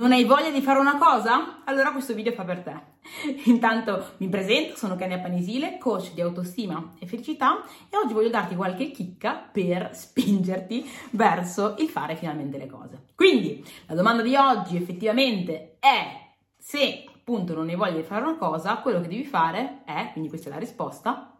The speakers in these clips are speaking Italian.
Non hai voglia di fare una cosa? Allora questo video fa per te. Intanto mi presento, sono Kenia Panisile, coach di autostima e felicità e oggi voglio darti qualche chicca per spingerti verso il fare finalmente le cose. Quindi la domanda di oggi effettivamente è se appunto non hai voglia di fare una cosa, quello che devi fare è, quindi questa è la risposta,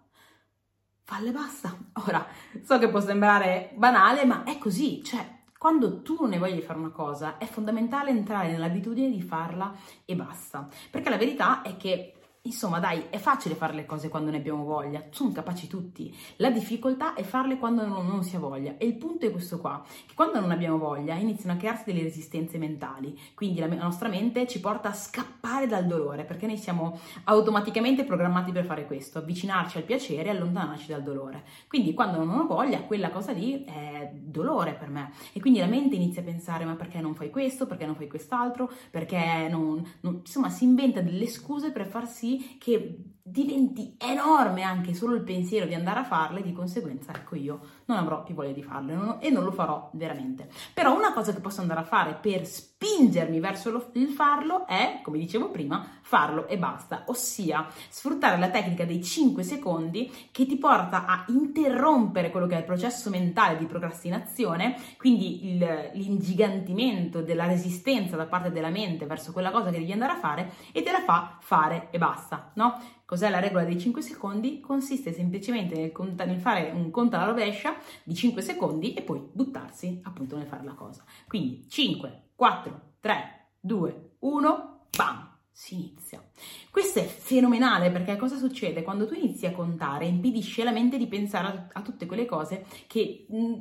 falle basta. Ora, so che può sembrare banale, ma è così, cioè quando tu non hai voglia di fare una cosa, è fondamentale entrare nell'abitudine di farla e basta. Perché la verità è che Insomma, dai, è facile fare le cose quando ne abbiamo voglia, sono capaci tutti. La difficoltà è farle quando non, non, si ha voglia. E il punto è questo qua, che quando non abbiamo voglia iniziano a crearsi delle resistenze mentali. Quindi la, la nostra mente ci porta a scappare dal dolore, perché noi siamo automaticamente programmati per fare questo, avvicinarci al piacere e allontanarci dal dolore. Quindi quando non ho voglia, quella cosa lì è dolore per me. E quindi la mente inizia a pensare, ma perché non fai questo, perché non fai quest'altro, perché non... non... Insomma, si inventa delle scuse per far sì che diventi enorme anche solo il pensiero di andare a farle, di conseguenza, ecco io non avrò più voglia di farle non, e non lo farò veramente. Però una cosa che posso andare a fare per spingermi verso lo, il farlo è, come dicevo prima, farlo e basta, ossia sfruttare la tecnica dei 5 secondi che ti porta a interrompere quello che è il processo mentale di procrastinazione, quindi il, l'ingigantimento della resistenza da parte della mente verso quella cosa che devi andare a fare e te la fa fare e basta, no? Cos'è la regola dei 5 secondi? Consiste semplicemente nel, cont- nel, fare un conto alla rovescia di 5 secondi e poi buttarsi appunto nel fare la cosa. Quindi 5, 4, 3, 2, 1, bam! Si inizia. Questo è fenomenale perché cosa succede? Quando tu inizi a contare, impedisci alla mente di pensare a, a tutte quelle cose che mh,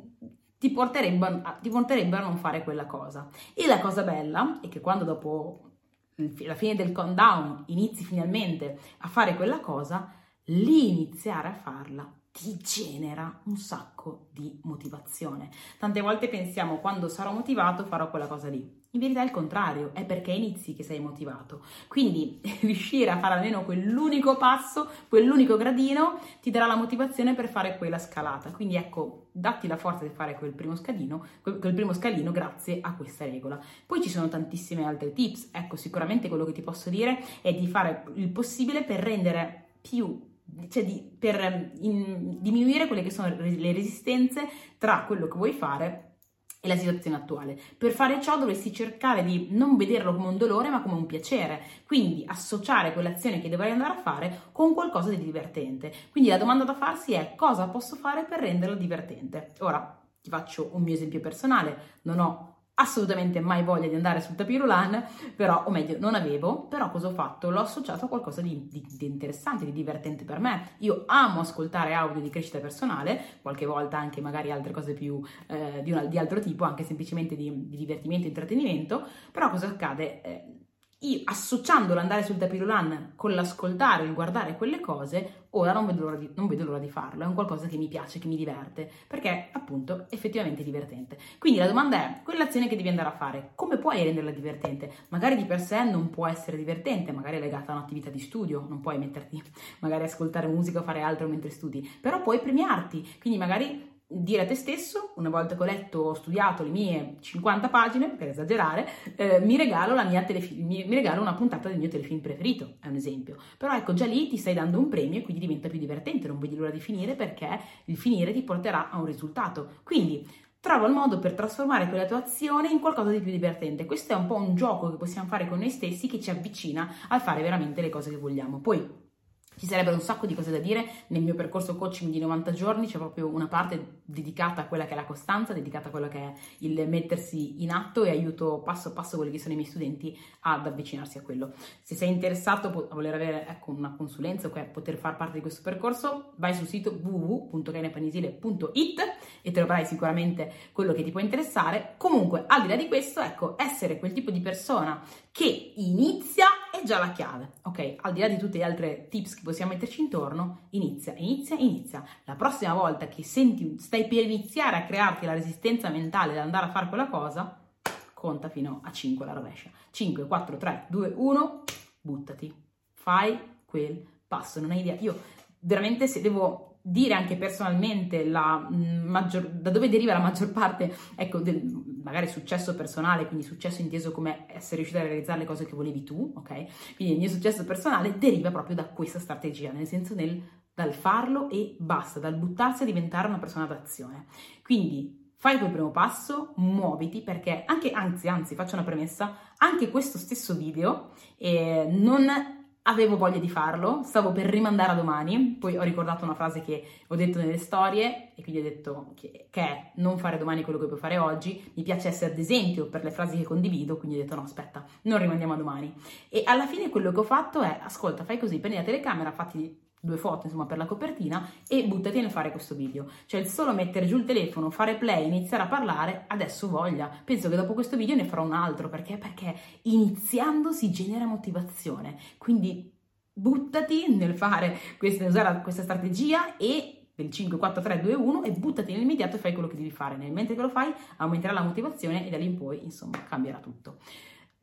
ti, porterebbero, ti porterebbero a non fare quella cosa. E la cosa bella è che quando dopo la fine del countdown inizi finalmente a fare quella cosa, lì iniziare a farla ti genera un sacco di motivazione. Tante volte pensiamo quando sarò motivato farò quella cosa lì. In verità è il contrario, è perché inizi che sei motivato. Quindi riuscire a fare almeno quell'unico passo, quell'unico gradino, ti darà la motivazione per fare quella scalata. Quindi ecco, datti la forza di fare quel primo scalino, quel primo scalino grazie a questa regola. Poi ci sono tantissime altre tips. Ecco, sicuramente quello che ti posso dire è di fare il possibile per rendere più cioè di, per in, diminuire quelle che sono le resistenze tra quello che vuoi fare e la situazione attuale. Per fare ciò dovresti cercare di non vederlo come un dolore ma come un piacere, quindi associare quell'azione che dovrai andare a fare con qualcosa di divertente. Quindi la domanda da farsi è cosa posso fare per renderlo divertente? Ora ti faccio un mio esempio personale, non ho assolutamente mai voglia di andare sul tapirulan, però, o meglio, non avevo, però cosa ho fatto? L'ho associato a qualcosa di, di, di, interessante, di divertente per me. Io amo ascoltare audio di crescita personale, qualche volta anche magari altre cose più eh, di, una, di, altro tipo, anche semplicemente di, divertimento e intrattenimento, però cosa accade? Eh, io associando l'andare sul tapirulan con l'ascoltare, il guardare quelle cose, ora non vedo, di, non vedo l'ora di, farlo, è un qualcosa che mi piace, che mi diverte, perché appunto effettivamente è divertente. Quindi la domanda è, quell'azione che devi andare a fare, come puoi renderla divertente? Magari di per sé non può essere divertente, magari è legata a un'attività di studio, non puoi metterti magari a ascoltare musica o fare altro mentre studi, però puoi premiarti, quindi magari dire a te stesso, una volta che ho letto, ho studiato le mie 50 pagine, per esagerare, eh, mi, regalo telefilm, mi, mi, regalo una puntata del mio telefilm preferito, è un esempio. Però ecco, già lì ti stai dando un premio e quindi diventa più divertente, non vedi l'ora di finire perché il finire ti porterà a un risultato. Quindi trova il modo per trasformare quella tua azione in qualcosa di più divertente. Questo è un po' un gioco che possiamo fare con noi stessi che ci avvicina al fare veramente le cose che vogliamo. Poi ci sarebbero un sacco di cose da dire. Nel mio percorso coaching di 90 giorni c'è proprio una parte dedicata a quella che è la costanza, dedicata a quello che è il mettersi in atto e aiuto passo passo quelli che sono i miei studenti ad avvicinarsi a quello. Se sei interessato a voler avere ecco, una consulenza o poter far parte di questo percorso, vai sul sito www.kenepanisile.it e troverai sicuramente quello che ti può interessare. Comunque, al di là di questo, ecco, essere quel tipo di persona che inizia è già la chiave, ok? Al di là di tutte le altre tips che possiamo metterci intorno, inizia, inizia, inizia. La prossima volta che senti, stai per iniziare a crearti la resistenza mentale ad andare a fare quella cosa, conta fino a 5 la rovescia. 5, 4, 3, 2, 1, buttati. Fai quel passo, non hai idea. Io veramente se devo dire anche personalmente mm, maggior, da dove deriva la maggior parte ecco, del, magari successo personale, quindi successo inteso come essere riuscito a realizzare le cose che volevi tu, ok? Quindi il mio successo personale deriva proprio da questa strategia, nel senso del, dal farlo e basta, dal buttarsi a diventare una persona d'azione. Quindi fai quel primo passo, muoviti perché anche, anzi, anzi, faccio una premessa, anche questo stesso video eh, non avevo voglia di farlo, stavo per rimandare a domani, poi ho ricordato una frase che ho detto nelle storie e quindi ho detto che, che è non fare domani quello che puoi fare oggi, mi piace essere d'esempio per le frasi che condivido, quindi ho detto no aspetta, non rimandiamo a domani. E alla fine quello che ho fatto è, ascolta, fai così, prendi la telecamera, fatti due foto insomma per la copertina e buttati nel fare questo video. Cioè il solo mettere giù il telefono fare play iniziare a parlare adesso voglia. Penso che dopo questo video ne farò un altro perché perché iniziando si genera motivazione. Quindi buttati nel fare questa, usare questa strategia e del 5, 4, 3, 2, 1 e buttati nell'immediato e fai quello che devi fare. Nel mentre che lo fai aumenterà la motivazione e da lì in poi, insomma, cambierà tutto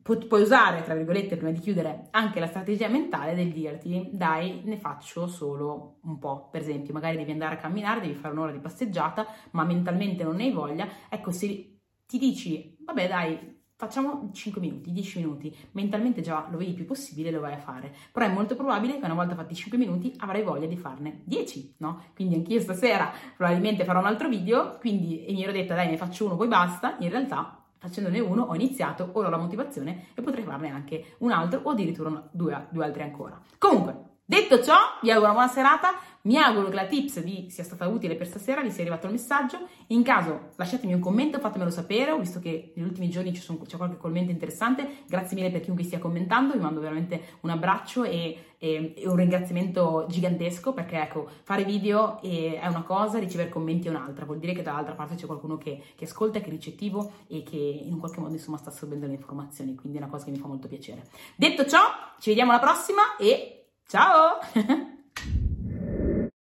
puoi usare, tra virgolette, prima di chiudere, anche la strategia mentale del dirti, dai, ne faccio solo un po'. Per esempio, magari devi andare a camminare, devi fare un'ora di passeggiata, ma mentalmente non ne hai voglia. Ecco, se ti dici, vabbè, dai, facciamo 5 minuti, 10 minuti, mentalmente già lo vedi più possibile, lo vai a fare. Però è molto probabile che una volta fatti 5 minuti avrai voglia di farne 10, no? Quindi anch'io stasera probabilmente farò un altro video, quindi e mi ero detta dai ne faccio uno poi basta, in realtà facendone uno ho iniziato, ora ho la motivazione e potrei farne anche un altro o addirittura due, due altri ancora. Comunque, detto ciò, vi auguro una buona serata, mi auguro che la tips vi sia stata utile per stasera, vi sia arrivato il messaggio. In caso lasciatemi un commento, fatemelo sapere, ho visto che negli ultimi giorni sono, c'è qualche commento interessante. Grazie mille per chiunque stia commentando, vi mando veramente un abbraccio e, e, e un ringraziamento gigantesco perché ecco, fare video è una cosa, ricevere commenti è un'altra. Vuol dire che dall'altra parte c'è qualcuno che, che ascolta, che è ricettivo e che in un qualche modo insomma sta assorbendo le informazioni, quindi è una cosa che mi fa molto piacere. Detto ciò, ci vediamo alla prossima e ciao!